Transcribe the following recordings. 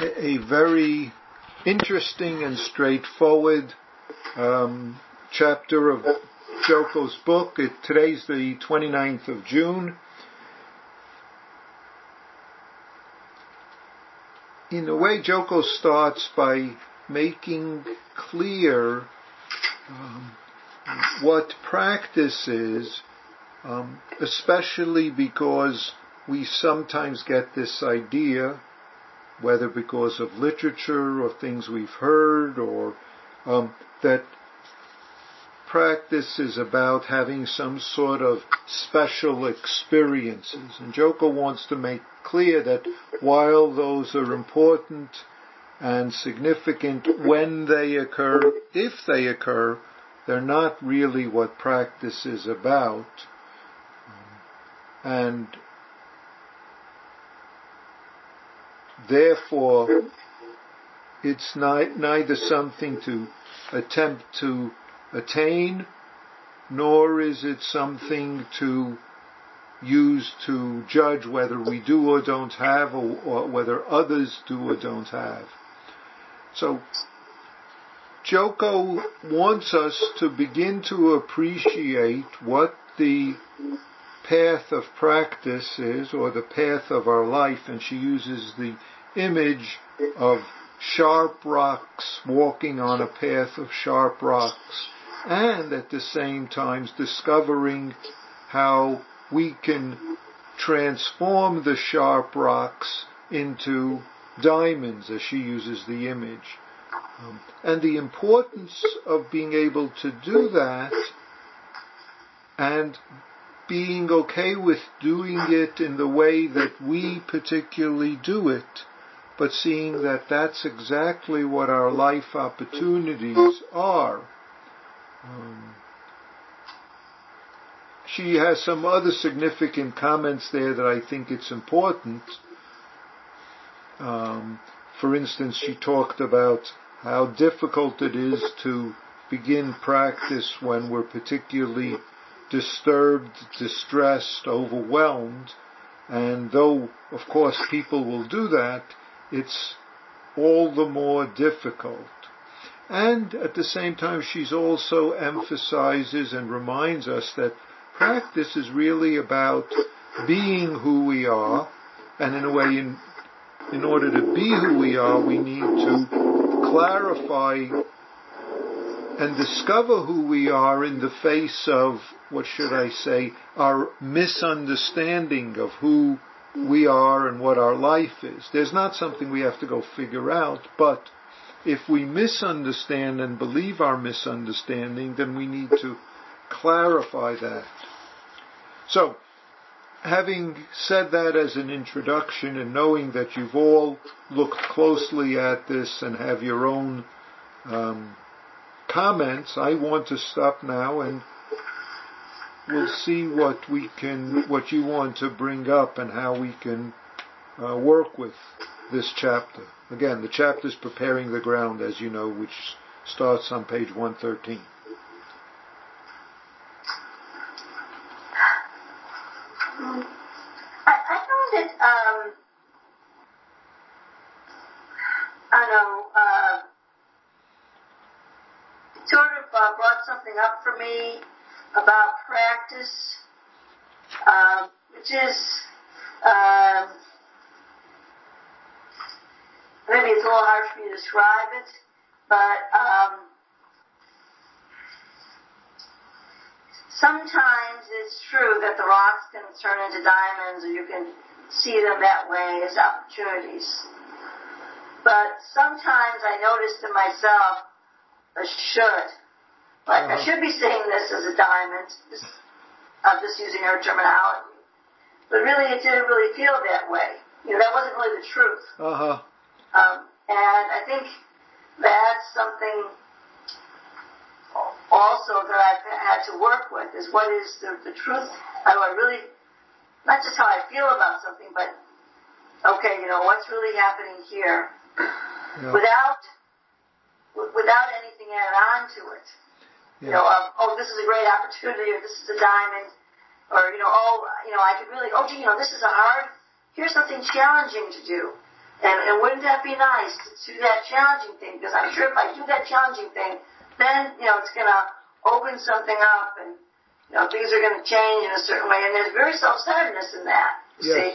a very interesting and straightforward um, chapter of Joko's book. It, today's the 29th of June. In a way, Joko starts by making clear um, what practice is, um, especially because we sometimes get this idea, whether because of literature or things we've heard, or um, that practice is about having some sort of special experiences. And Joko wants to make clear that while those are important and significant when they occur, if they occur, they're not really what practice is about. And therefore, it's neither something to attempt to attain, nor is it something to use to judge whether we do or don't have, or, or whether others do or don't have. So Joko wants us to begin to appreciate what the path of practice is, or the path of our life, and she uses the image of sharp rocks walking on a path of sharp rocks, and at the same time discovering how we can transform the sharp rocks into diamonds, as she uses the image. Um, and the importance of being able to do that and being okay with doing it in the way that we particularly do it, but seeing that that's exactly what our life opportunities are. Um, she has some other significant comments there that I think it's important. Um, for instance, she talked about how difficult it is to begin practice when we're particularly disturbed, distressed, overwhelmed. And though, of course, people will do that, it's all the more difficult. And at the same time, she's also emphasizes and reminds us that practice is really about being who we are, and in a way, in, in order to be who we are, we need to clarify and discover who we are in the face of, what should I say, our misunderstanding of who we are and what our life is. There's not something we have to go figure out, but if we misunderstand and believe our misunderstanding, then we need to clarify that. So, having said that as an introduction and knowing that you've all looked closely at this and have your own um, comments, I want to stop now and we'll see what we can, what you want to bring up and how we can uh, work with this chapter. Again, the chapter is preparing the ground, as you know, which starts on page 113. something up for me about practice, um, which is um, maybe it's a little hard for me to describe it, but um, sometimes it's true that the rocks can turn into diamonds, or you can see them that way as opportunities. But sometimes I noticed in myself a should. Like uh-huh. I should be seeing this as a diamond. I'm just using her terminology. But really, it didn't really feel that way. You know, that wasn't really the truth. Uh huh. Um, and I think that's something also that I've had to work with is what is the, the truth? How do I really, not just how I feel about something, but okay, you know, what's really happening here yeah. without, without anything added on to it. You know, um, oh, this is a great opportunity, or this is a diamond, or you know, oh, you know, I could really, oh, gee, you know, this is a hard. Here's something challenging to do. And, and wouldn't that be nice to do that challenging thing? Because I'm sure if I do that challenging thing, then, you know, it's going to open something up and, you know, things are going to change in a certain way. And there's very self-centeredness in that, you Yes. see.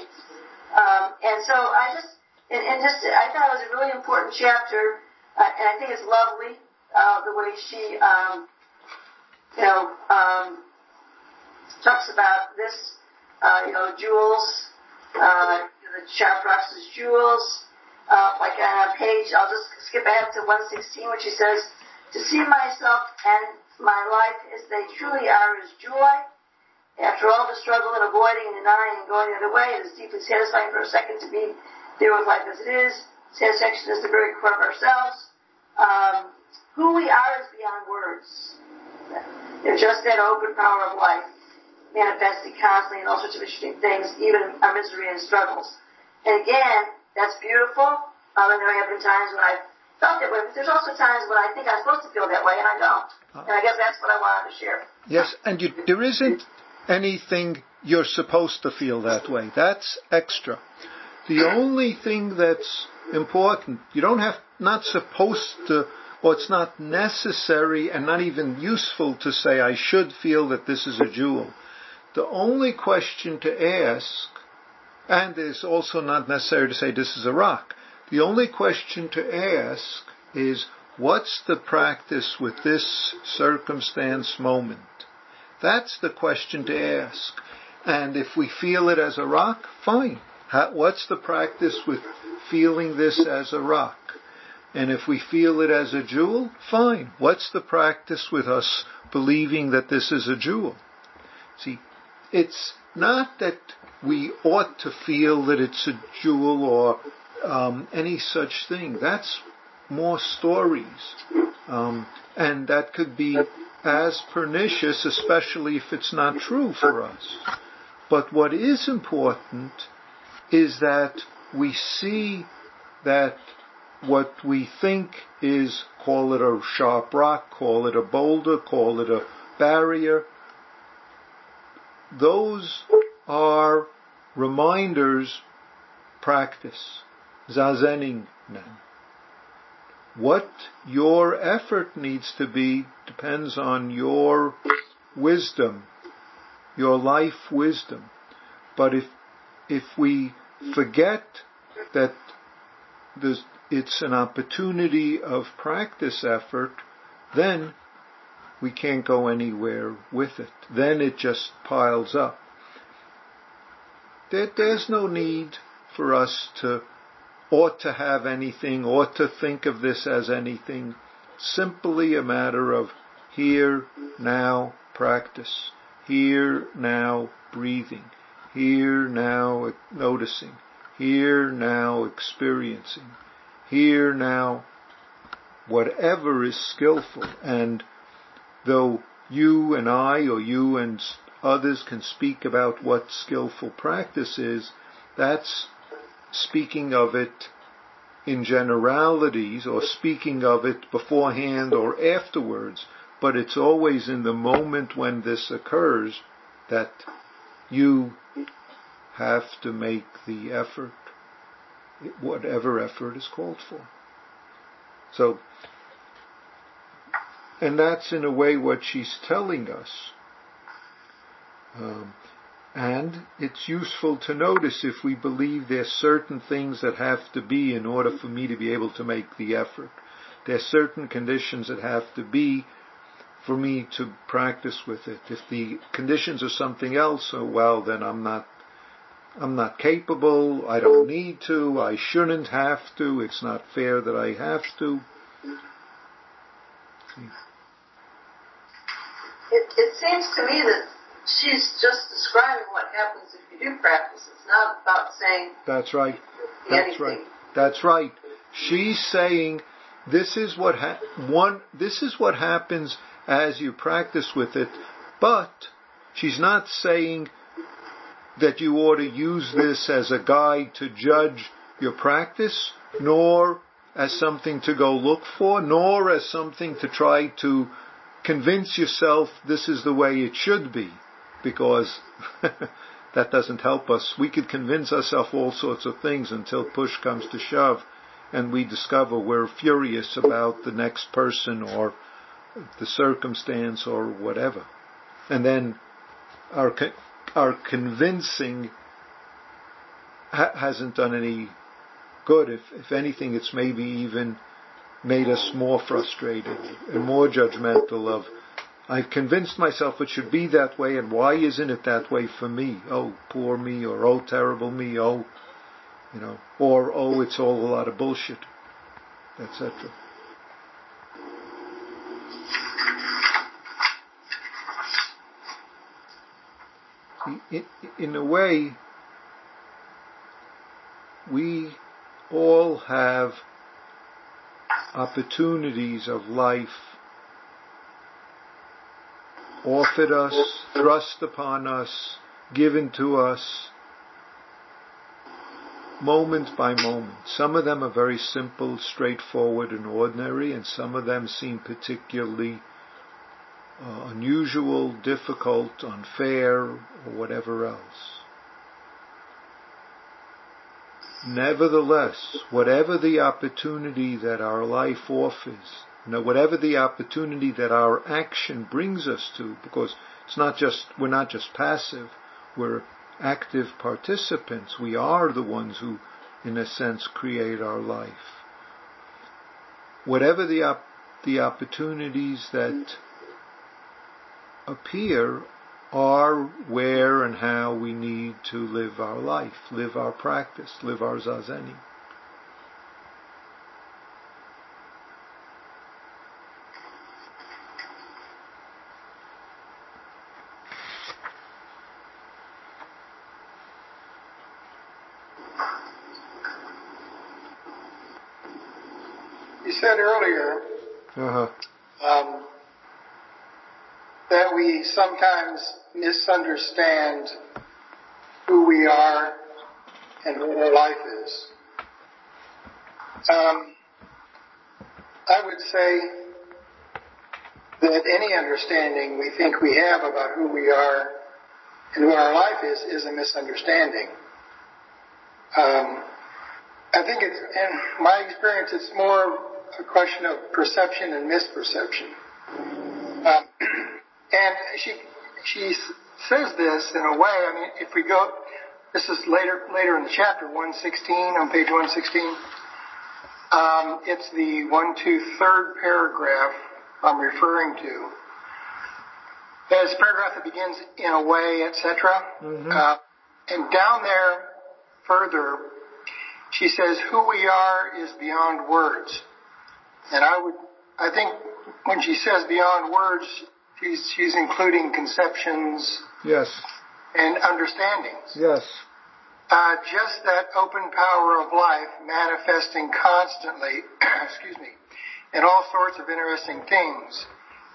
Um, and so I just, and, and just, I thought it was a really important chapter, uh, and I think it's lovely, uh, the way she, um, you know, um, talks about this, uh, you know, jewels, uh, the sharp rocks as jewels, uh, like on a page, I'll just skip ahead to 116, where she says, to see myself and my life as they truly are is joy. After all the struggle and avoiding and denying and going the other way, it is deeply satisfying for a second to be there with life as it is. Satisfaction is the very core of ourselves. Um, who we are is beyond words. They're just that open power of life, manifested constantly in all sorts of interesting things, even our misery and struggles. And again, that's beautiful. Um, and there have been times when I've felt that way, but there's also times when I think I'm supposed to feel that way and I don't. And I guess that's what I wanted to share. Yes, and you, there isn't anything you're supposed to feel that way. That's extra. The only thing that's important, you don't have, not supposed to, or it's not necessary and not even useful to say, I should feel that this is a jewel. The only question to ask, and it's also not necessary to say this is a rock, the only question to ask is, what's the practice with this circumstance moment? That's the question to ask. And if we feel it as a rock, fine. How, what's the practice with feeling this as a rock? And if we feel it as a jewel, fine. What's the practice with us believing that this is a jewel? See, it's not that we ought to feel that it's a jewel or um, any such thing. That's more stories. Um, and that could be as pernicious, especially if it's not true for us. But what is important is that we see that what we think is, call it a sharp rock, call it a boulder, call it a barrier, those are reminders, practice, zazening now. What your effort needs to be depends on your wisdom, your life wisdom. But if, if we forget that it's an opportunity of practice effort, then we can't go anywhere with it. Then it just piles up. There, there's no need for us to ought to have anything, ought to think of this as anything. Simply a matter of here, now, practice. Here, now, breathing. Here, now, noticing. Here, now, experiencing. Here, now, whatever is skillful. And though you and I or you and others can speak about what skillful practice is, that's speaking of it in generalities or speaking of it beforehand or afterwards, but it's always in the moment when this occurs that you have to make the effort, whatever effort is called for. So, and that's in a way what she's telling us. Um, and it's useful to notice if we believe there's certain things that have to be in order for me to be able to make the effort. There's certain conditions that have to be for me to practice with it. If the conditions are something else, oh well, then I'm not, I'm not capable, I don't need to, I shouldn't have to, it's not fair that I have to. It, it seems to me that she's just describing what happens if you do practice. It's not about saying That's right. That's anything. right. That's right. She's saying this is what ha- one this is what happens as you practice with it, but she's not saying that you ought to use this as a guide to judge your practice, nor as something to go look for, nor as something to try to convince yourself this is the way it should be, because that doesn't help us. We could convince ourselves all sorts of things until push comes to shove and we discover we're furious about the next person or the circumstance or whatever. And then our, our convincing ha- hasn't done any good. If, if anything, it's maybe even made us more frustrated and more judgmental of, I've convinced myself it should be that way and why isn't it that way for me? Oh, poor me or oh, terrible me, oh, you know, or oh, it's all a lot of bullshit, etc. In, a way, we all have opportunities of life offered us, thrust upon us, given to us, moment by moment. Some of them are very simple, straightforward, and ordinary, and some of them seem particularly uh, unusual, difficult, unfair, or whatever else. Nevertheless, whatever the opportunity that our life offers, know, whatever the opportunity that our action brings us to, because it's not just, we're not just passive, we're active participants. We are the ones who, in a sense, create our life. Whatever the, op- the opportunities that appear are where and how we need to live our life, live our practice, live our zazening. You said earlier Uh-huh. um, that we sometimes misunderstand who we are and what our life is. Um, I would say that any understanding we think we have about who we are and what our life is is a misunderstanding. Um, I think it's, in my experience, it's more a question of perception and misperception. And she she says this in a way. I mean, if we go, this is later later in the chapter, 116 on page 116. Um, it's the one two third paragraph I'm referring to. It's a paragraph that begins in a way, etc. Mhm. Uh, and down there further, she says, "Who we are is beyond words." And I would, I think, when she says beyond words, she's she's including conceptions Yes, and understandings. yes, Uh, just that open power of life manifesting constantly, excuse me, in all sorts of interesting things,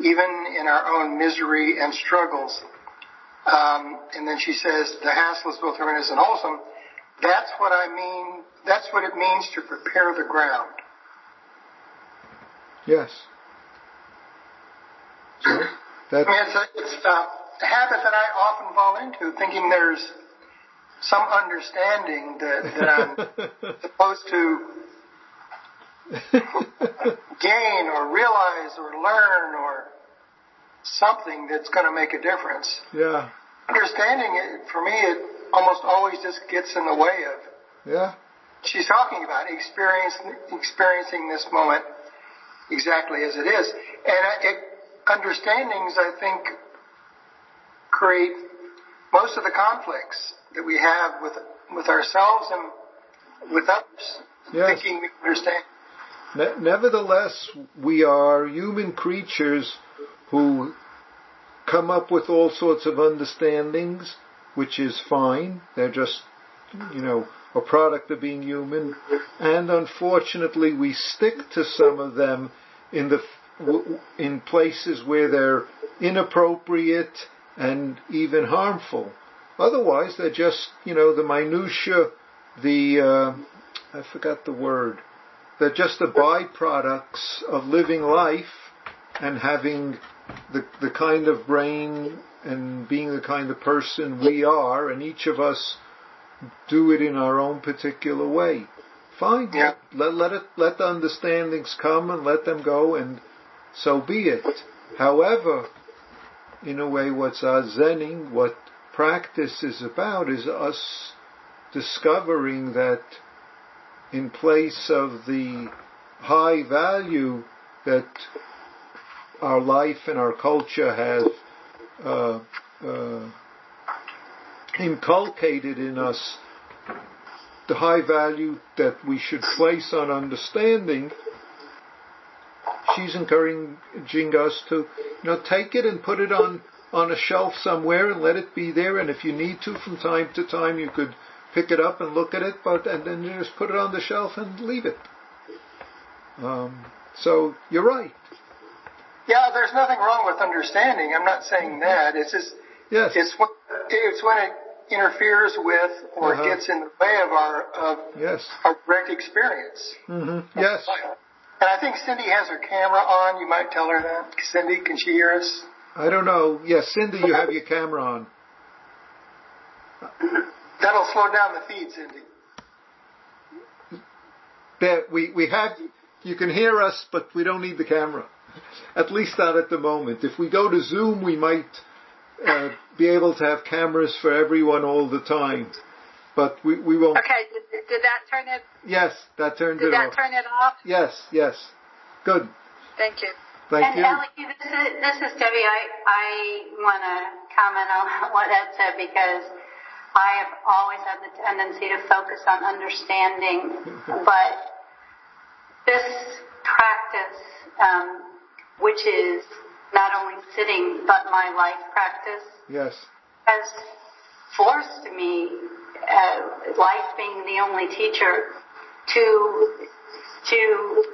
even in our own misery and struggles. Um, and then she says, the hassle is both horrendous and wholesome. That's what I mean, that's what it means to prepare the ground. yes. So I that mean, it's a, it's a habit that I often fall into, thinking there's some understanding that, that I'm supposed to gain or realize or learn or something that's going to make a difference. yeah, Understanding it, for me, it almost always just gets in the way of. yeah, She's talking about experience, experiencing this moment exactly as it is. And it, understandings, I think, create most of the conflicts that we have with, with ourselves and with others. Yes. Thinking we understand. Ne- nevertheless, we are human creatures who come up with all sorts of understandings, which is fine. They're just, you know, a product of being human. And unfortunately, we stick to some of them in the w- in places where they're inappropriate and even harmful. Otherwise, they're just, you know, the minutia, the uh, I forgot the word. They're just the byproducts of living life and having the, the kind of brain and being the kind of person we are, and each of us do it in our own particular way. Fine. Yeah. Let, let it, let the understandings come and let them go and so be it. However, in a way, what's our Zenning, what practice is about is us discovering that in place of the high value that our life and our culture have uh, uh, inculcated in us the high value that we should place on understanding, she's encouraging us to, you know, take it and put it on, on a shelf somewhere and let it be there. And if you need to from time to time, you could pick it up and look at it, but, and then you just put it on the shelf and leave it. Um, so you're right. Yeah, there's nothing wrong with understanding. I'm not saying that. It's just, Yes. it's when, it's when it interferes with or Uh-huh. gets in the way of our, of Yes. our direct experience. hmm Yes. And I think Cindy has her camera on. You might tell her that. Cindy, can she hear us? I don't know. Yes, Cindy, you have your camera on. That'll slow down the feed, Cindy. There, we, we have, you can hear us, but we don't need the camera. At least not at the moment. If we go to Zoom, we might uh, be able to have cameras for everyone all the time. But we, we won't. Okay, did, did that turn it? Yes, that turned it that off. Did that turn it off? Yes, yes. Good. Thank you. Thank you. and you. Ellie, this is, this is Debbie. I, I want to comment on what Ed said because I have always had the tendency to focus on understanding, but this practice, um, which is not only sitting but my life practice, Yes. has forced me, uh, life being the only teacher, to to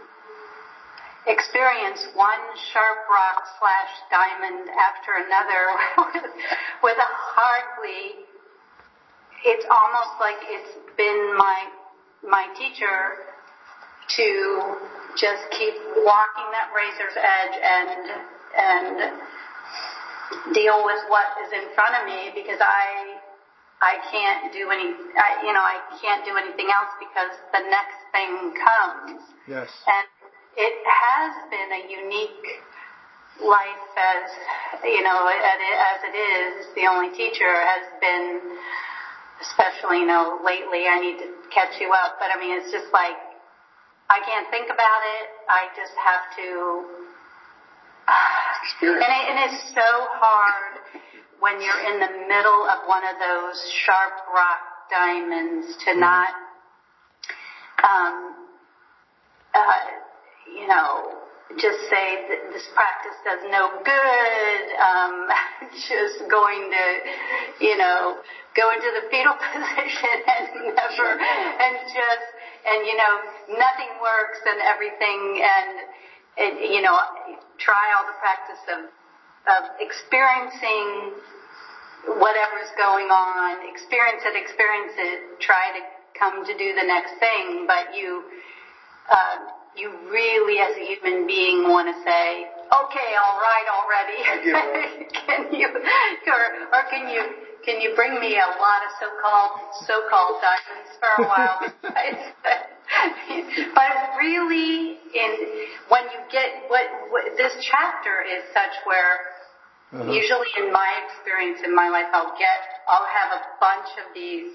experience one sharp rock slash diamond after another with, with a hardly. It's almost like it's been my my teacher to just keep walking that razor's edge and and deal with what is in front of me because I I can't do any I, you know I can't do anything else because the next thing comes. Yes. and it has been a unique life as you know as it is. The only teacher has been especially you know lately I need to catch you up. But I mean it's just like I can't think about it. I just have to and, it, and it's so hard when you're in the middle of one of those sharp rock diamonds to not, um, uh, you know, just say that this practice does no good. Um, just going to, you know, go into the fetal position and never, and just, and you know, nothing works and everything, and, and you know, try all the practice of of experiencing whatever's going on, experience it, experience it, try to come to do the next thing, but you, uh, you really as a human being want to say, okay, all right already. can you, or, or can you, can you bring me a lot of so-called, so-called diamonds for a while? but really, in, when you get, what, what, this chapter is such where Uh-huh. Usually in my experience in my life, I'll get, I'll have a bunch of these,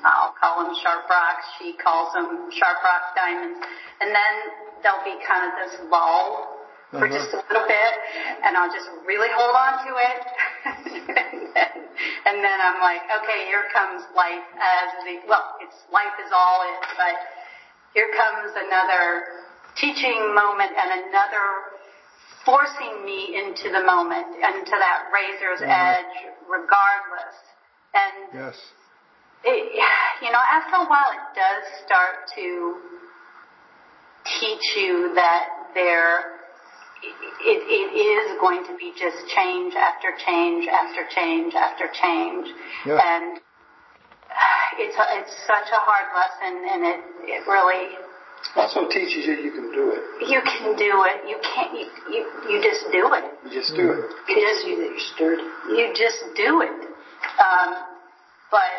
I'll call them sharp rocks, she calls them sharp rock diamonds, and then there'll be kind of this lull for Uh-huh. just a little bit, and I'll just really hold on to it, and, then, and then I'm like, okay, here comes life as the, well, it's, life is all it, but here comes another teaching moment and another forcing me into the moment and to that razor's mm-hmm. edge regardless. And Yes. it, you know, after a while it does start to teach you that there, it, it is going to be just change after change after change after change. Yeah. And it's, a, it's such a hard lesson and it, it really Also teaches you you can do it. You can do it. You can't. You you, you just do it. You just do it. You just you that you're sturdy. you just do it. Um, but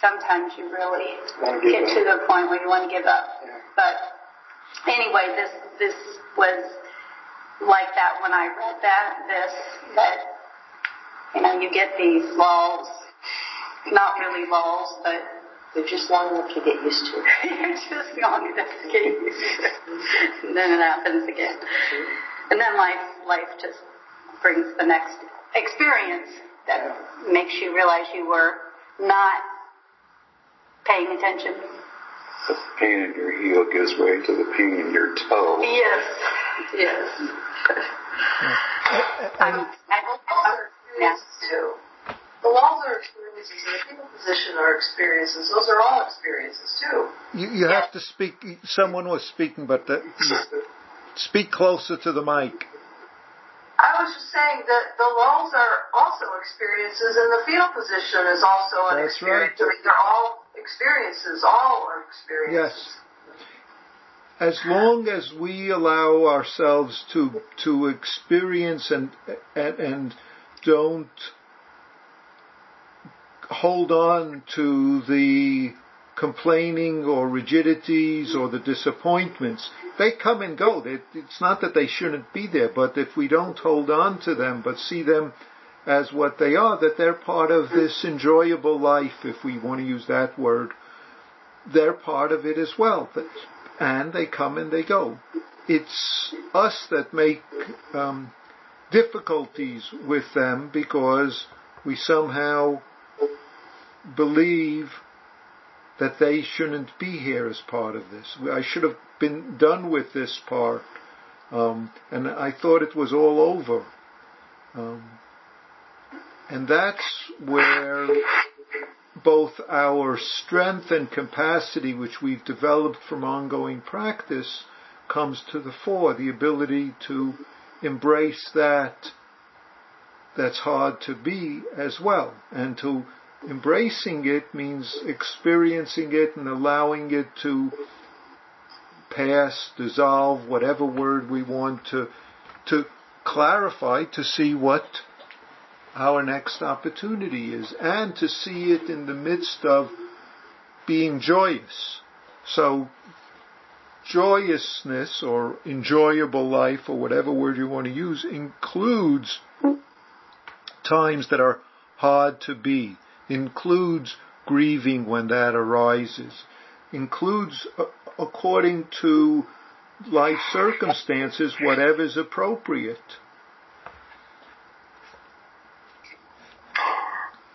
sometimes you really get up. to the point where you want to give up. Yeah. But anyway, this this was like that when I read that. This that you know you get these lulls, not really lulls, but They're just long enough to get used to. you're just long enough to get used to it. And then it happens again. And then life life just brings the next experience that makes you realize you were not paying attention. The pain in your heel gives way to the pain in your toe. Yes. Yes. I'm, I, The laws The laws are experiences, and the people position are experiences. Those are all experiences too. You, you have to speak. Someone was speaking, but the, speak closer to the mic. I was just saying that the laws are also experiences, and the fetal position is also an That's experience. right. I mean, they're all experiences. All are experiences. Yes. As long as we allow ourselves to to experience and and, and don't hold on to the complaining or rigidities or the disappointments, they come and go. It's not that they shouldn't be there, but if we don't hold on to them, but see them as what they are, that they're part of this enjoyable life, if we want to use that word, they're part of it as well. And they come and they go. It's us that make um, difficulties with them because we somehow believe that they shouldn't be here as part of this. I should have been done with this part, um, and I thought it was all over. Um, and that's where both our strength and capacity, which we've developed from ongoing practice, comes to the fore. The ability to embrace that that's hard to be as well. And to embracing it means experiencing it and allowing it to pass, dissolve, whatever word we want to, to clarify to see what our next opportunity is and to see it in the midst of being joyous. So joyousness or enjoyable life or whatever word you want to use includes times that are hard to be, includes grieving when that arises, includes uh, according to life circumstances whatever's appropriate.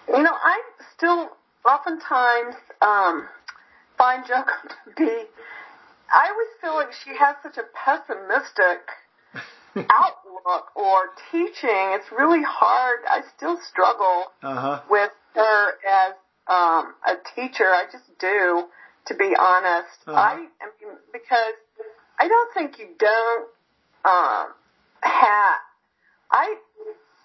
You know, I still oftentimes um, find Joko to be. I always feel like she has such a pessimistic outlook or teaching. It's really hard. I still struggle Uh-huh. with her as um, a teacher. I just do, to be honest. Uh-huh. I, I mean, because I don't think you don't um, have. I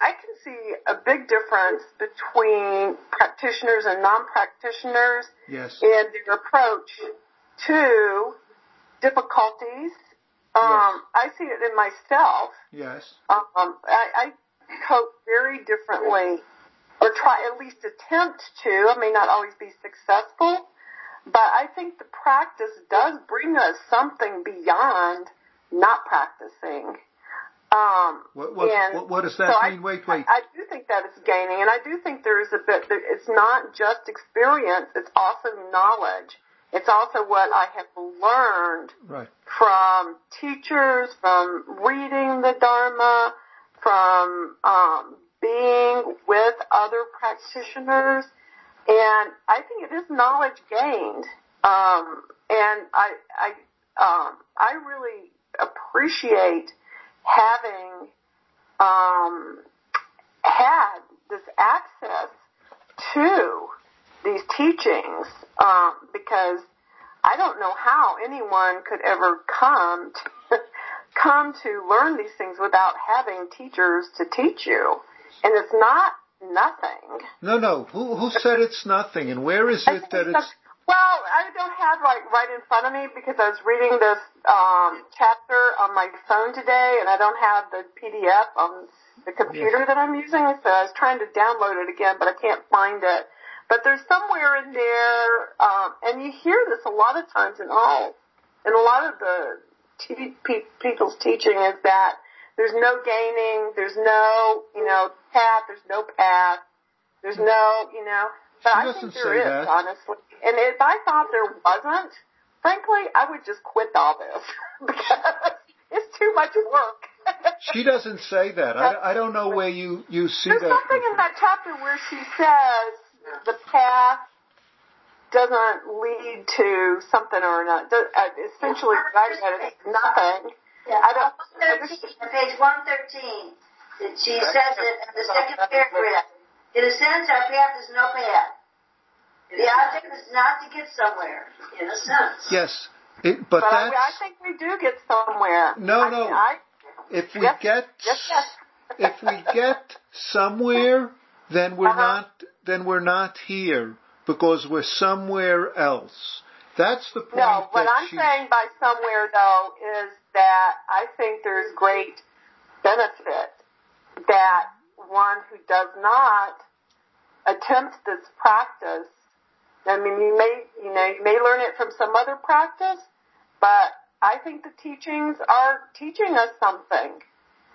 I can see a big difference between practitioners and non-practitioners Yes. in their approach to difficulties. Um, I see it in myself. Yes. Um, I, I cope very differently, or try at least attempt to. I may not always be successful, but I think the practice does bring us something beyond not practicing. Um, What, what, and what, what does that so mean? I, wait, wait. I, I do think that it's gaining, and I do think there is a bit. It's not just experience; it's also knowledge. It's also what I have learned right. from teachers, from reading the Dharma, from um, being with other practitioners, and I think it is knowledge gained. Um, and I, I, um, I really appreciate having um, had this access to these teachings um, because I don't know how anyone could ever come to, come to learn these things without having teachers to teach you, and it's not nothing. No, no. Who, who said it's nothing? And where is it that it's Well, I don't have like right in front of me because I was reading this um, chapter on my phone today, and I don't have the PDF on the computer that I'm using. So I was trying to download it again, but I can't find it. But there's somewhere in there, um, and you hear this a lot of times in all, in a lot of the te- pe- people's teaching is that there's no gaining, there's no, you know, path, there's no path, there's no, you know. But She I think there is, that. honestly. And if I thought there wasn't, frankly, I would just quit all this because it's too much work. She doesn't say that. I, I don't know where you, you see There's that. something in that chapter where she says the path doesn't lead to something or another. Does- uh, Essentially, I read it's nothing. Yeah, I don't- 113, on page 113, she says it in the second paragraph. In a sense, our path is no path. The object is not to get somewhere, in a sense. Yes, it, but But I, that's I think we do get somewhere. No, I no. I, if we yes, get yes, yes. if we get somewhere, then we're Uh-huh. not then we're not here because we're somewhere else. That's the point. No, what that I'm she- saying by somewhere though is that I think there's great benefit that one who does not attempt this practice. I mean, you may, you know, you may learn it from some other practice, but I think the teachings are teaching us something.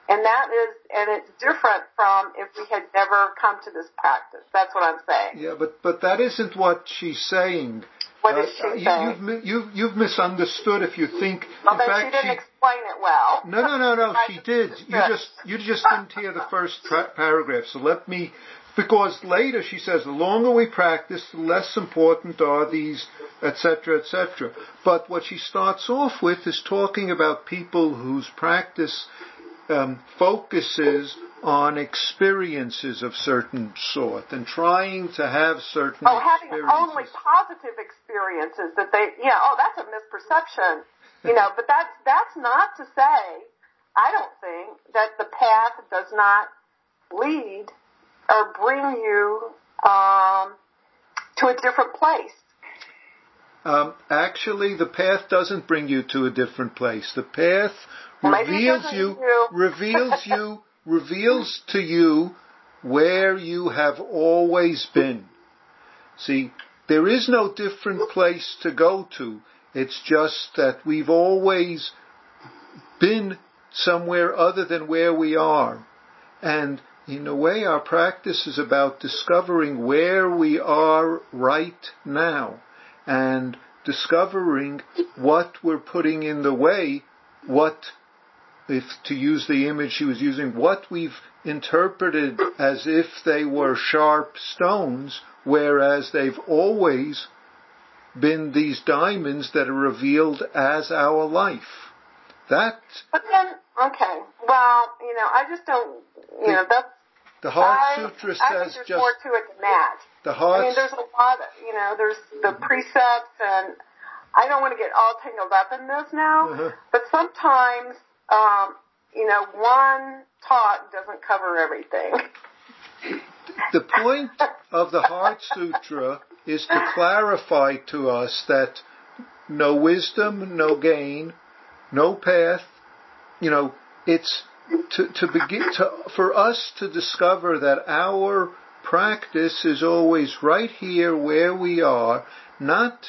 And that is, and it's different from if we had never come to this practice. That's what I'm saying. Yeah, but but that isn't what she's saying. What Uh, she you, you've, you've you've misunderstood if you think. Well, then fact, she didn't she- explain it well. No, no, no, no. She did. You just you just didn't hear the first tra- paragraph. So let me, because later she says the longer we practice, the less important are these, etc., etc. But what she starts off with is talking about people whose practice um, focuses on experiences of certain sort and trying to have certain Oh, having only positive experiences that they, yeah, oh, that's a misperception, you know, but that's, that's not to say, I don't think, that the path does not lead or bring you, um, to a different place. Um, actually, the path doesn't bring you to a different place. The path reveals you, you. reveals you, reveals to you where you have always been. See, there is no different place to go to. It's just that we've always been somewhere other than where we are. And in a way, our practice is about discovering where we are right now and discovering what we're putting in the way, what, if to use the image she was using, what we've interpreted as if they were sharp stones, whereas they've always been these diamonds that are revealed as our life. That, But then, okay, well, you know, I just don't, you know, that's, the Heart I, Sutra I think says there's just, more to it than that. the I mean, there's a lot, of, you know, there's the precepts, and I don't want to get all tangled up in this now, Uh-huh. but sometimes, um, you know, one talk doesn't cover everything. the point of the Heart Sutra is to clarify to us that no wisdom, no gain, no path, you know, it's to, to begin to, for us to discover that our practice is always right here where we are, not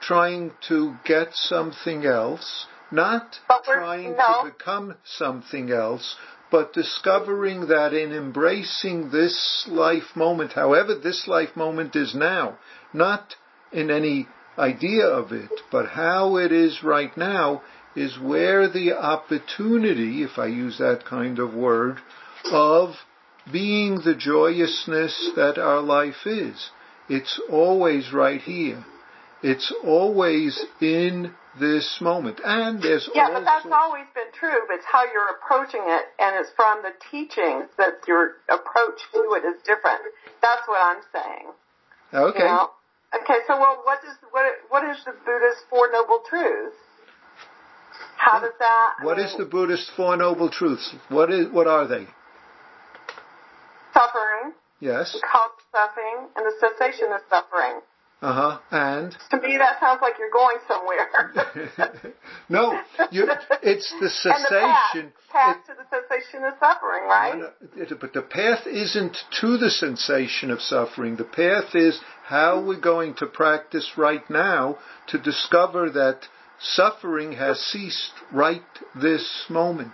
trying to get something else, not trying no. to become something else, but discovering that in embracing this life moment, however this life moment is now, not in any idea of it, but how it is right now, is where the opportunity, if I use that kind of word, of being the joyousness that our life is. It's always right here. It's always in this moment. And there's Yeah, but that's always been true. But it's how you're approaching it, and it's from the teachings that your approach to it is different. That's what I'm saying. okay. You know? Okay, so well, what is what what is the Buddha's Four Noble Truths? How does that? I mean, is the Buddhist Four Noble Truths? What is what are they? suffering, Yes. cause suffering, and the cessation of suffering? Uh huh. And To me, that sounds like you're going somewhere. no, you, it's the and the path, cessation. path It- to the cessation of suffering, right? No, no, it- But the path isn't to the sensation of suffering. The path is how we're going to practice right now to discover that suffering has ceased right this moment.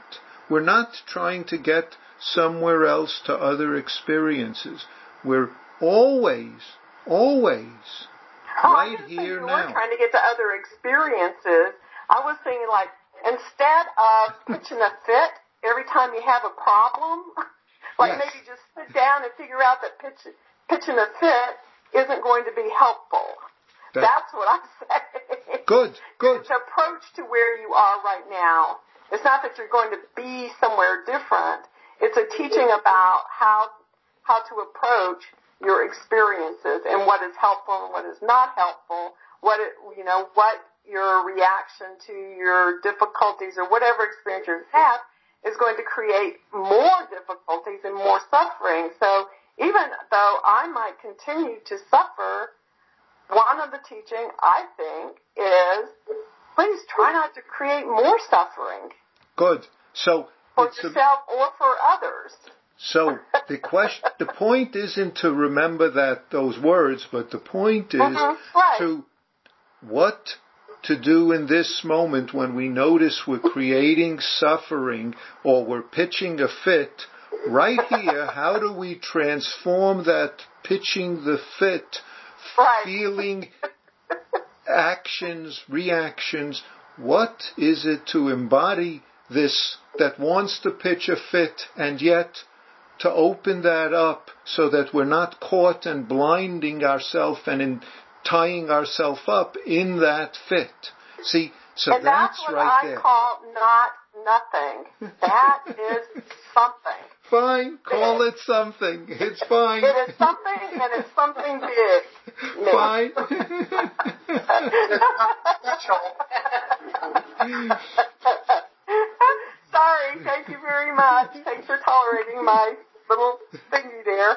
We're not trying to get somewhere else to other experiences. We're always, always Oh, right didn't hear you now. were trying to get to other experiences. I was thinking like instead of pitching a fit every time you have a problem, like Yes. maybe just sit down and figure out that pitch, pitching a fit isn't going to be helpful. That- That's what I'm saying. Good, good. It's approach to where you are right now. It's not that you're going to be somewhere different. It's a teaching about how how to approach your experiences and what is helpful and what is not helpful. What it, you know, what your reaction to your difficulties or whatever experience you have is going to create more difficulties and more suffering. So even though I might continue to suffer, one of the teaching I think is please try not to create more suffering Good. So for a, yourself or for others. So the question, the point isn't to remember that those words, but the point is Mhm, right. to what to do in this moment when we notice we're creating suffering or we're pitching a fit. Right here, how do we transform that pitching the fit, Right. feeling, actions, reactions? What is it to embody this that wants to pitch a fit and yet to open that up so that we're not caught and blinding ourselves and in tying ourselves up in that fit. See, so and that's, that's, what right I there. call not nothing. That is something. Fine, call it something. It's fine. It is something and it's something big. No. Fine. Sorry, thank you very much. Thanks for tolerating my little thingy there.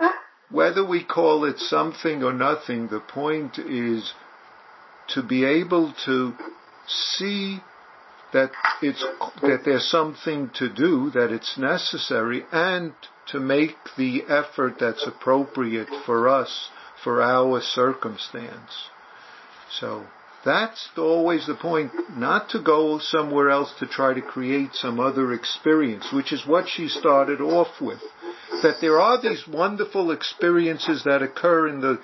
Whether we call it something or nothing, the point is to be able to see that it's that there's something to do, that it's necessary, and to make the effort that's appropriate for us, for our circumstance. So that's always the point, not to go somewhere else to try to create some other experience, which is what she started off with. That there are these wonderful experiences that occur in the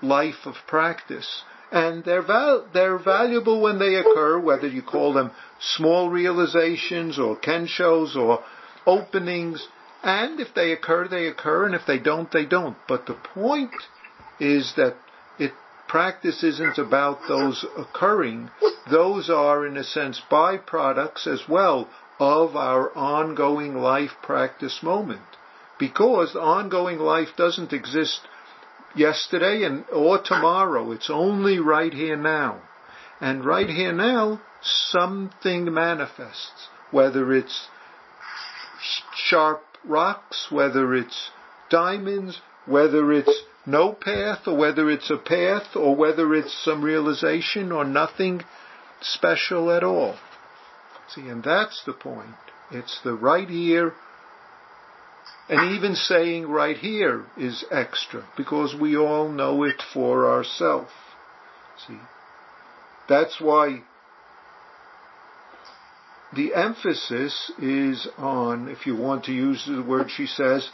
life of practice. And they're, val- they're valuable when they occur, whether you call them small realizations or kenshos or openings. And if they occur, they occur, and if they don't, they don't. But the point is that practice isn't about those occurring. Those are, in a sense, byproducts as well of our ongoing life practice moment. Because ongoing life doesn't exist yesterday and or tomorrow. It's only right here now. And right here now, something manifests. Whether it's sharp rocks, whether it's diamonds, whether it's no path, or whether it's a path, or whether it's some realization, or nothing special at all. See, and that's the point. It's the right here, and even saying right here is extra, because we all know it for ourselves. See, that's why the emphasis is on, if you want to use the word she says,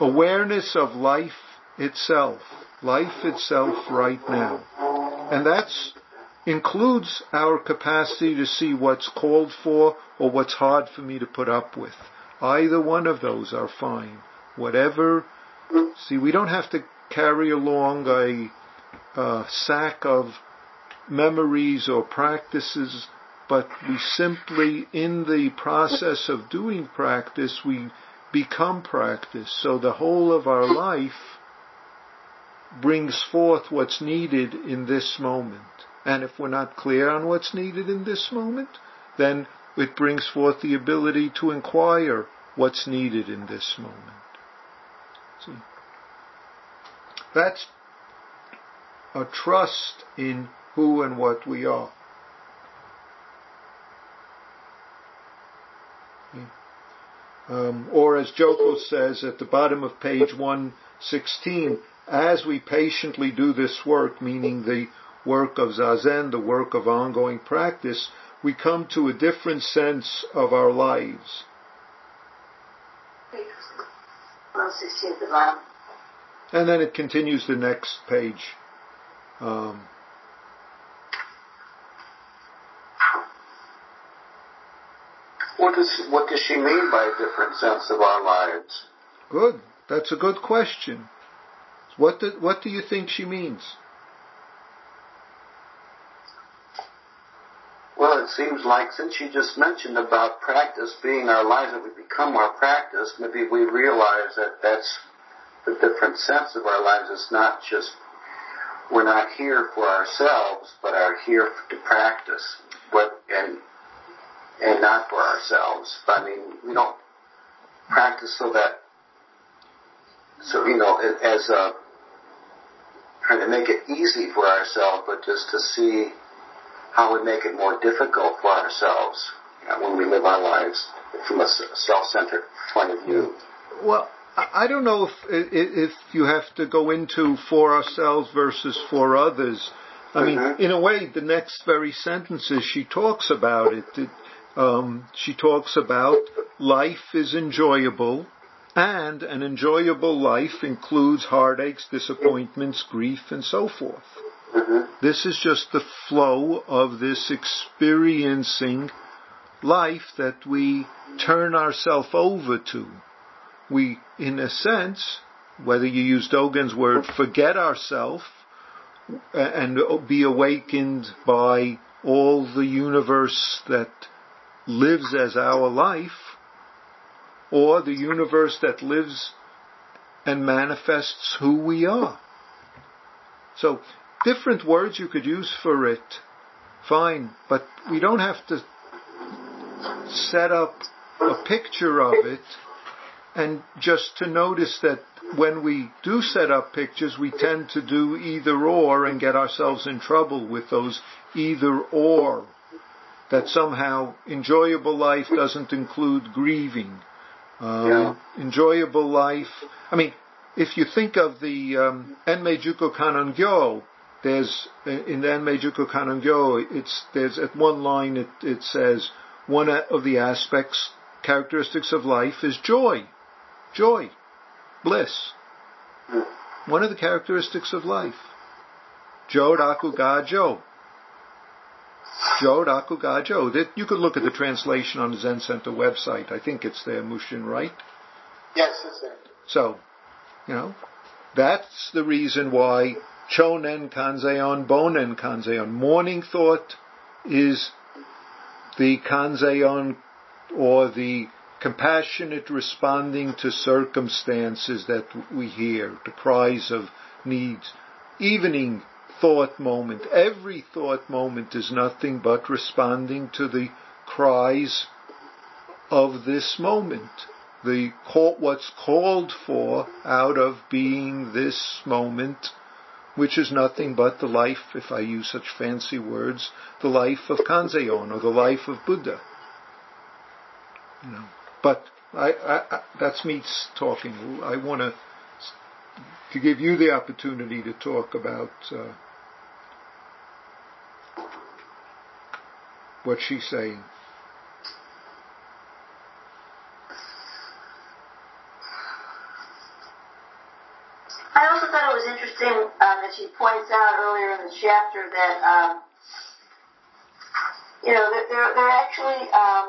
awareness of life itself, life itself right now. And that includes our capacity to see what's called for or what's hard for me to put up with. Either one of those are fine. Whatever, see, we don't have to carry along a, sack of memories or practices, but we simply, in the process of doing practice, we become practice. So the whole of our life brings forth what's needed in this moment. And if we're not clear on what's needed in this moment, then it brings forth the ability to inquire what's needed in this moment. See? That's a trust in who and what we are. Um, or as Joko says at the bottom of page 116, as we patiently do this work, meaning the work of Zazen, the work of ongoing practice, we come to a different sense of our lives. 116 at the bottom. And then it continues the next page. Um, What does what does she mean by a different sense of our lives? good. That's a good question. What do, what do you think she means? Well, it seems like since you just mentioned about practice being our lives, that we become our practice, maybe we realize that that's the different sense of our lives. It's not just we're not here for ourselves, but are here to practice, but and and not for ourselves. I mean, we don't practice so that so you know as a trying to make it easy for ourselves, but just to see how we make it more difficult for ourselves you know, when we live our lives from a self-centered point of view. Well, I don't know if if you have to go into for ourselves versus for others. I mean, Mhm. in a way, the next very sentences she talks about it. it um, she talks about life is enjoyable, and an enjoyable life includes heartaches, disappointments, grief, and so forth. This is just the flow of this experiencing life that we turn ourselves over to. We, in a sense, whether you use Dogen's word, forget ourselves and be awakened by all the universe that lives as our life, or the universe that lives and manifests who we are. So, different words you could use for it, fine, but we don't have to set up a picture of it and just to notice that when we do set up pictures, we tend to do either or and get ourselves in trouble with those either or. That somehow enjoyable life doesn't include grieving. Um, Yeah. Enjoyable life. I mean, if you think of the um, Enmei Juko Kanongyo, there's in the Enmei Juko Kanongyo, it's there's at one line it, it says one of the aspects characteristics of life is joy, joy, bliss. One of the characteristics of life. Jo Raku Ga Jo. Jo Raku Ga you could look at the translation on the Zen Center website. I think it's there, Mushin, right? Yes, it's there. So, you know, that's the reason why chonen kanzeon, bonen kanzeon. Morning thought is the kanzeon or the compassionate responding to circumstances that we hear, the cries of needs. Evening thought moment, every thought moment is nothing but responding to the cries of this moment the what's called for out of being this moment, which is nothing but the life, if I use such fancy words, the life of Kanzeon or the life of Buddha. You know, but I, I, I that's me talking. I want to to give you the opportunity to talk about uh, what she's saying. I also thought it was interesting uh, that she points out earlier in the chapter that um, you know that there there are actually um,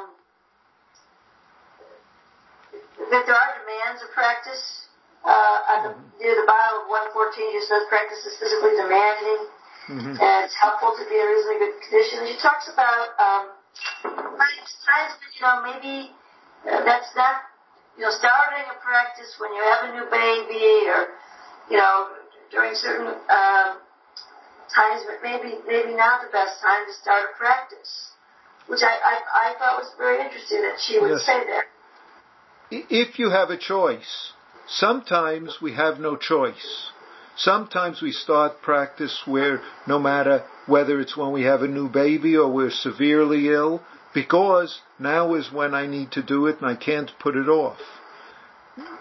that there are demands of practice. Uh, at the, near the bottom of 114, just says practice is physically demanding, Mm-hmm. and it's helpful to be in reasonably good condition. She talks about um, times times when you know maybe uh, that's not you know starting a practice when you have a new baby or you know, during certain um, times, but maybe maybe not the best time to start a practice, which I I, I thought was very interesting that she would Yes. say that. if you have a choice, sometimes we have no choice. Sometimes we start practice where no matter whether it's when we have a new baby or we're severely ill, because now is when I need to do it and I can't put it off.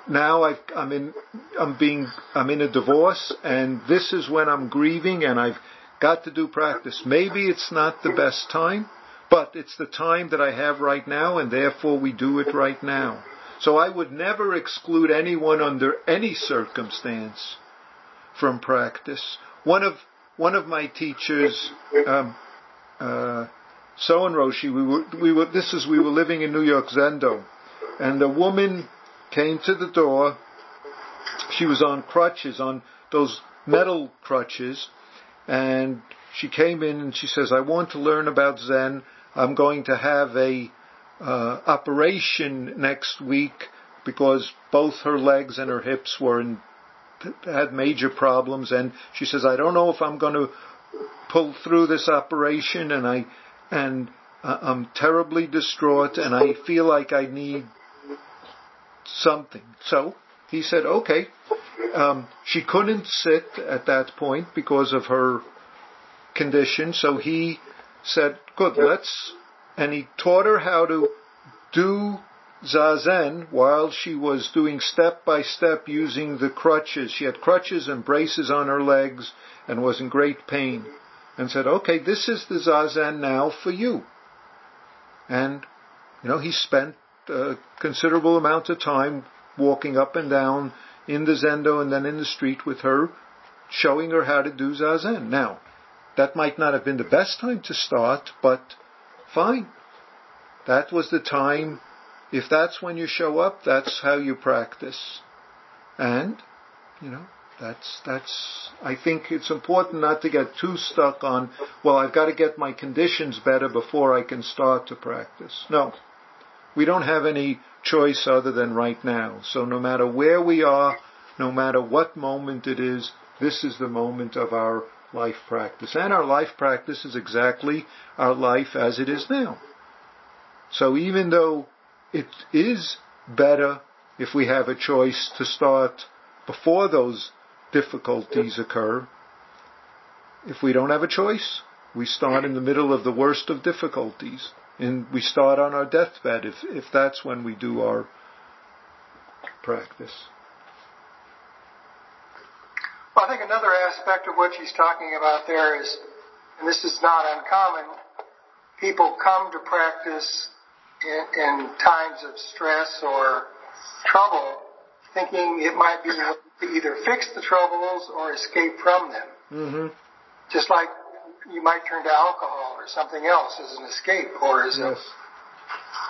Now i am in, I'm being, I'm in a divorce and this is when I'm grieving and I've got to do practice. Maybe it's not the best time, but it's the time that I have right now and therefore we do it right now. So I would never exclude anyone under any circumstance from practice. One of one of my teachers, um, uh, Soen Roshi, we were, we were, this is, we were living in New York Zendo, and a woman came to the door. She was on crutches, on those metal crutches, and she came in and she says, I want to learn about Zen. I'm going to have a uh, operation next week because both her legs and her hips were in, had major problems and she says I don't know if I'm going to pull through this operation and I and I'm terribly distraught and I feel like I need something. So he said, okay. Um, she couldn't sit at that point because of her condition, so he said, good, let's and he taught her how to do zazen while she was doing step by step using the crutches. She had crutches and braces on her legs and was in great pain. And said, okay, this is the zazen now for you. And, you know, he spent a considerable amount of time walking up and down in the zendo and then in the street with her, showing her how to do zazen. Now, that might not have been the best time to start, but Fine. That was the time. If that's when you show up, that's how you practice. And, you know, that's, that's, I think it's important not to get too stuck on, well, I've got to get my conditions better before I can start to practice. No. We don't have any choice other than right now. So no matter where we are, no matter what moment it is, this is the moment of our life practice. And our life practice is exactly our life as it is now. So even though it is better if we have a choice to start before those difficulties occur, if we don't have a choice, we start in the middle of the worst of difficulties. And we start on our deathbed if, if that's when we do our practice. Well, I think another aspect of what she's talking about there is, and this is not uncommon, people come to practice in, in times of stress or trouble thinking it might be to either fix the troubles or escape from them. Mm-hmm. Just like you might turn to alcohol or something else as an escape or as yes.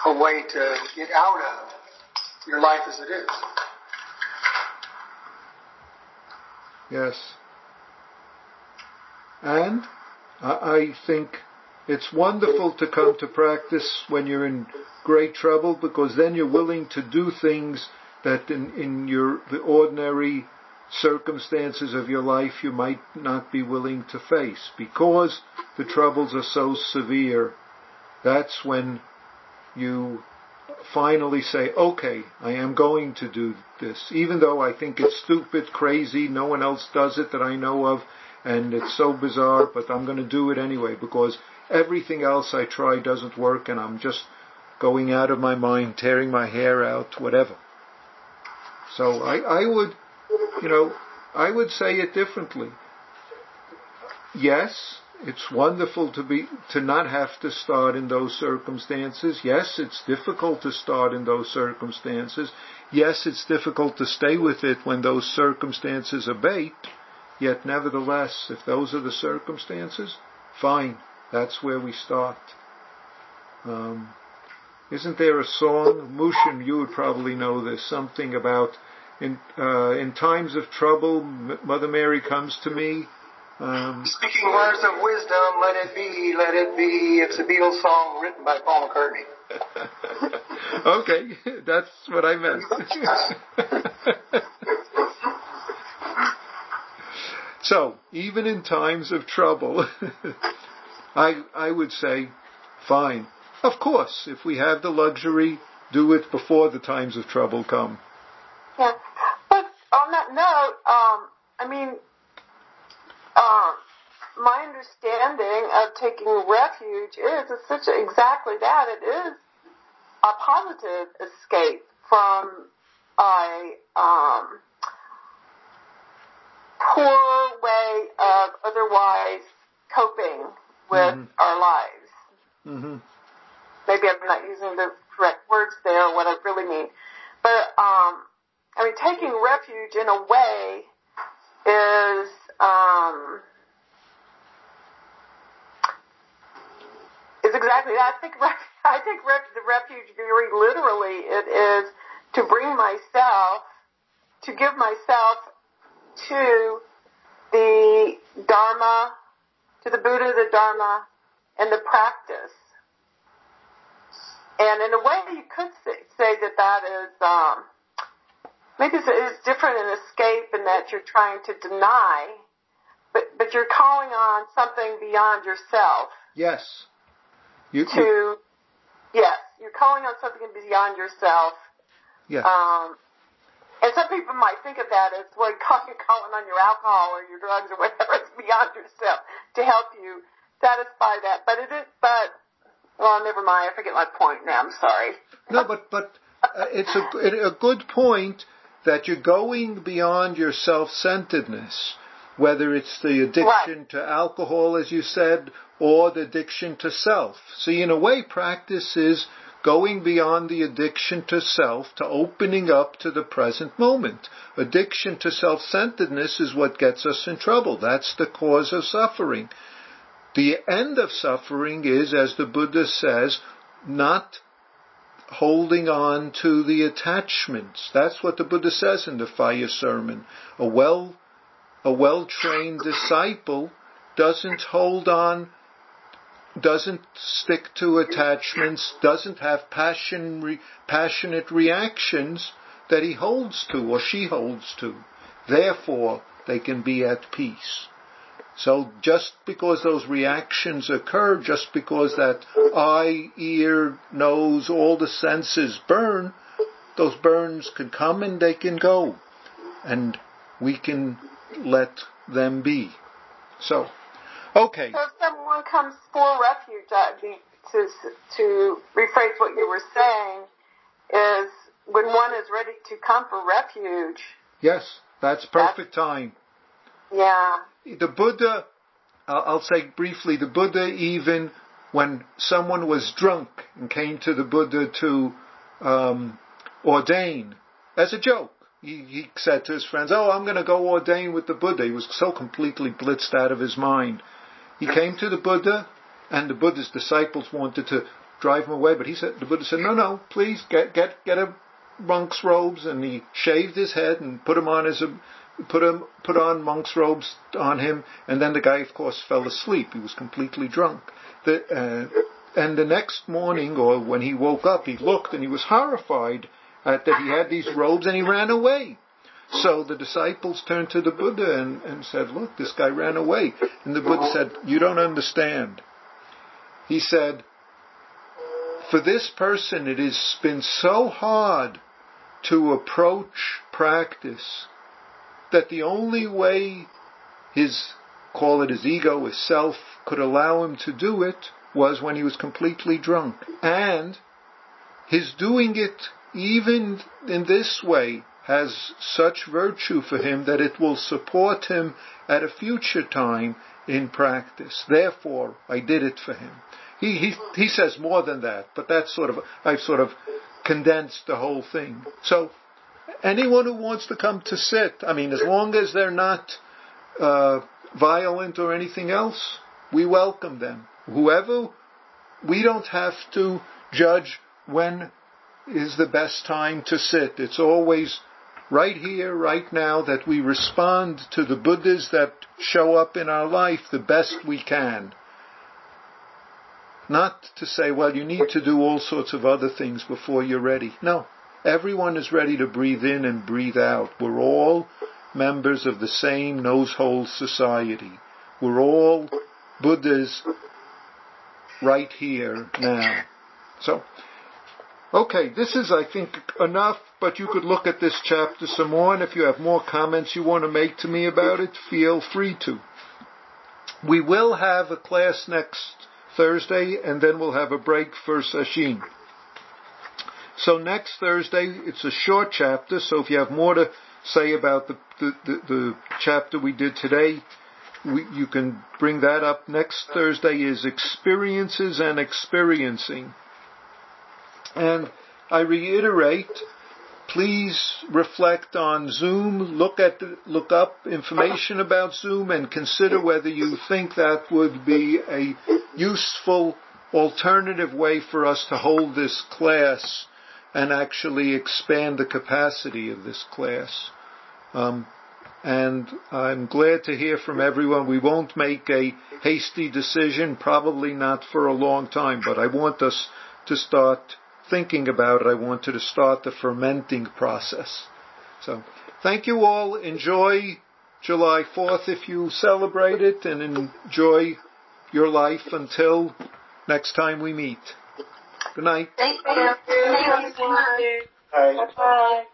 a, a way to get out of your life as it is. Yes. And I think it's wonderful to come to practice when you're in great trouble because then you're willing to do things that in, in your the ordinary circumstances of your life you might not be willing to face because the troubles are so severe. That's when you finally say, okay, I am going to do this, even though I think it's stupid, crazy, no one else does it that I know of, and it's so bizarre, but I'm going to do it anyway because everything else I try doesn't work and I'm just going out of my mind, tearing my hair out, whatever. So I, I would, you know, I would say it differently. Yes, it's wonderful to be to not have to start in those circumstances. Yes, it's difficult to start in those circumstances. Yes, it's difficult to stay with it when those circumstances abate. Yet nevertheless, if those are the circumstances, fine. That's where we start. Um, isn't there a song, Mushin? You would probably know this. Something about in uh, in times of trouble, Mother Mary comes to me um, Speaking words of wisdom, let it be, let it be. It's a Beatles song written by Paul McCartney. okay, that's what I meant. so, even in times of trouble, I I would say, fine. Of course, if we have the luxury, do it before the times of trouble come. Yeah, but on that note, um, I mean, um, my understanding of taking refuge is it's such exactly that. It is a positive escape from a um, poor way of otherwise coping with Mhm. our lives. hmm Maybe I'm not using the correct words there, what I really mean. But, um, I mean, taking refuge in a way is, um, is exactly that. I think, I think ref- the refuge very literally it is to bring myself, to give myself to the Dharma, to the Buddha, the Dharma, and the practice. And in a way, you could say, say that that is um, maybe it's, it's different in escape in that you're trying to deny, but but you're calling on something beyond yourself Yes. You, to yes, you're calling on something beyond yourself. yeah. Um, and some people might think of that as well, you're calling on your alcohol or your drugs or whatever. It's beyond yourself to help you satisfy that. But it is, but well, never mind. I forget my point now. I'm sorry. No, but but uh, it's a it- a good point that you're going beyond your self-centeredness, whether it's the addiction to alcohol, as you said, or the addiction to self. See, in a way, practice is going beyond the addiction to self to opening up to the present moment. Addiction to self-centeredness is what gets us in trouble. That's the cause of suffering. The end of suffering is, as the Buddha says, not holding on to the attachments. That's what the Buddha says in the fire sermon. A well, a well-trained disciple doesn't hold on, doesn't stick to attachments, doesn't have passion, re, passionate reactions that he holds to or she holds to. Therefore, they can be at peace. So just because those reactions occur, just because that eye, ear, nose, all the senses burn, those burns can come and they can go. And we can let them be. So, okay. So if someone comes for refuge, to to rephrase what you were saying, is when one is ready to come for refuge. Yes, that's perfect time. Yeah. The Buddha, I'll I'll say briefly, the Buddha even when someone was drunk and came to the Buddha to um, ordain as a joke, he, he said to his friends, "Oh, I'm going to go ordain with the Buddha." He was so completely blitzed out of his mind. He came to the Buddha, and the Buddha's disciples wanted to drive him away, but he said, the Buddha said, "No, no, please get get get a monk's robes," and he shaved his head and put him on his a, put him put on monk's robes on him, and then the guy, of course, fell asleep. He was completely drunk. The, uh, and the next morning, or when he woke up, he looked and he was horrified at that he had these robes, and he ran away. So the disciples turned to the Buddha and, and said, "Look, this guy ran away." And the Buddha said, "You don't understand." He said, "For this person, it has been so hard to approach practice." that the only way his, call it his ego, his self, could allow him to do it was when he was completely drunk. And his doing it even in this way has such virtue for him that it will support him at a future time in practice. Therefore, I did it for him. He, he, he says more than that, but that's sort of, I've sort of condensed the whole thing. So, anyone who wants to come to sit, I mean, as long as they're not uh, violent or anything else, we welcome them. Whoever, we don't have to judge when is the best time to sit. It's always right here, right now, that we respond to the Buddhas that show up in our life the best we can. Not to say, well, you need to do all sorts of other things before you're ready. No. Everyone is ready to breathe in and breathe out. We're all members of the same nose hole society. We're all Buddhas right here now. So, okay, this is, I think, enough, but you could look at this chapter some more, and if you have more comments you want to make to me about it, feel free to. We will have a class next Thursday and then we'll have a break for Sesshin. So next Thursday, it's a short chapter, so if you have more to say about the, the, the, the chapter we did today, we, you can bring that up. Next Thursday is experiences and experiencing. And I reiterate, please reflect on Zoom, look at look up information about Zoom and consider whether you think that would be a useful alternative way for us to hold this class and actually expand the capacity of this class. Um, and I'm glad to hear from everyone. We won't make a hasty decision, probably not for a long time, but I want us to start thinking about it. I wanted to start the fermenting process. So thank you all. Enjoy July 4th if you celebrate it and enjoy your life until next time we meet. Good night. Thank you. Thank you. Bye. Bye.